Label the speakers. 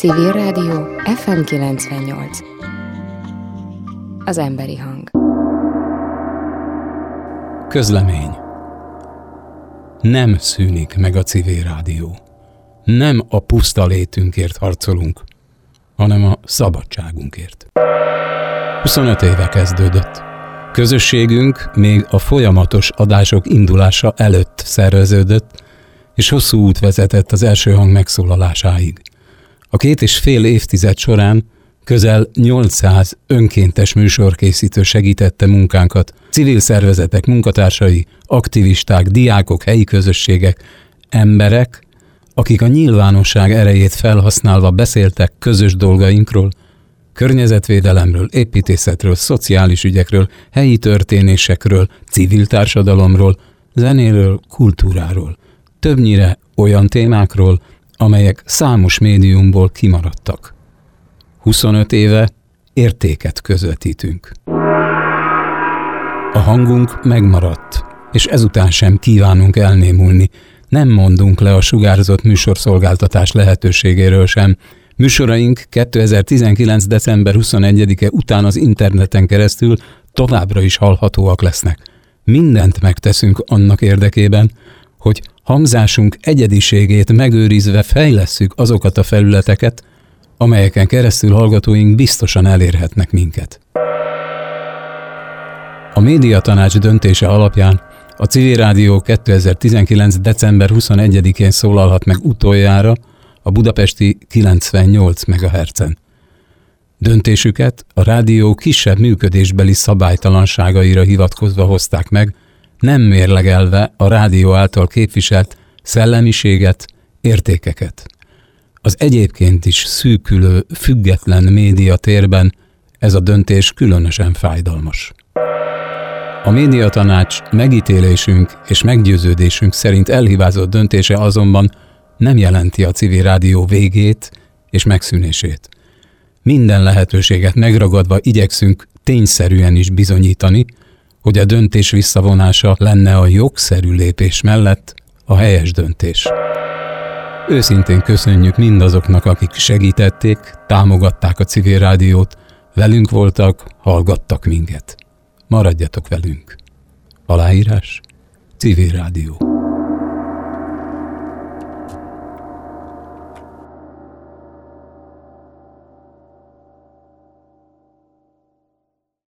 Speaker 1: Civil Rádió FM 98 Az emberi hang
Speaker 2: Közlemény Nem szűnik meg a civil rádió. Nem a puszta létünkért harcolunk, hanem a szabadságunkért. 25 éve kezdődött. Közösségünk még a folyamatos adások indulása előtt szerveződött, és hosszú út vezetett az első hang megszólalásáig. A két és fél évtized során közel 800 önkéntes műsorkészítő segítette munkánkat, civil szervezetek munkatársai, aktivisták, diákok, helyi közösségek, emberek, akik a nyilvánosság erejét felhasználva beszéltek közös dolgainkról, környezetvédelemről, építészetről, szociális ügyekről, helyi történésekről, civil társadalomról, zenéről, kultúráról. Többnyire olyan témákról, amelyek számos médiumból kimaradtak. 25 éve értéket közvetítünk. A hangunk megmaradt, és ezután sem kívánunk elnémulni, nem mondunk le a sugárzott műsorszolgáltatás lehetőségéről sem. Műsoraink 2019. december 21-e után az interneten keresztül továbbra is hallhatóak lesznek. Mindent megteszünk annak érdekében, hogy hangzásunk egyediségét megőrizve fejlesszük azokat a felületeket, amelyeken keresztül hallgatóink biztosan elérhetnek minket. A médiatanács döntése alapján a Civil Rádió 2019. december 21-én szólalhat meg utoljára a budapesti 98 MHz-en. Döntésüket a rádió kisebb működésbeli szabálytalanságaira hivatkozva hozták meg, nem mérlegelve a rádió által képviselt szellemiséget, értékeket. Az egyébként is szűkülő, független média térben ez a döntés különösen fájdalmas. A médiatanács megítélésünk és meggyőződésünk szerint elhibázott döntése azonban nem jelenti a civil rádió végét és megszűnését. Minden lehetőséget megragadva igyekszünk tényszerűen is bizonyítani, hogy a döntés visszavonása lenne a jogszerű lépés mellett a helyes döntés. Őszintén köszönjük mindazoknak, akik segítették, támogatták a civil rádiót, velünk voltak, hallgattak minket. Maradjatok velünk. Aláírás Civil Rádió.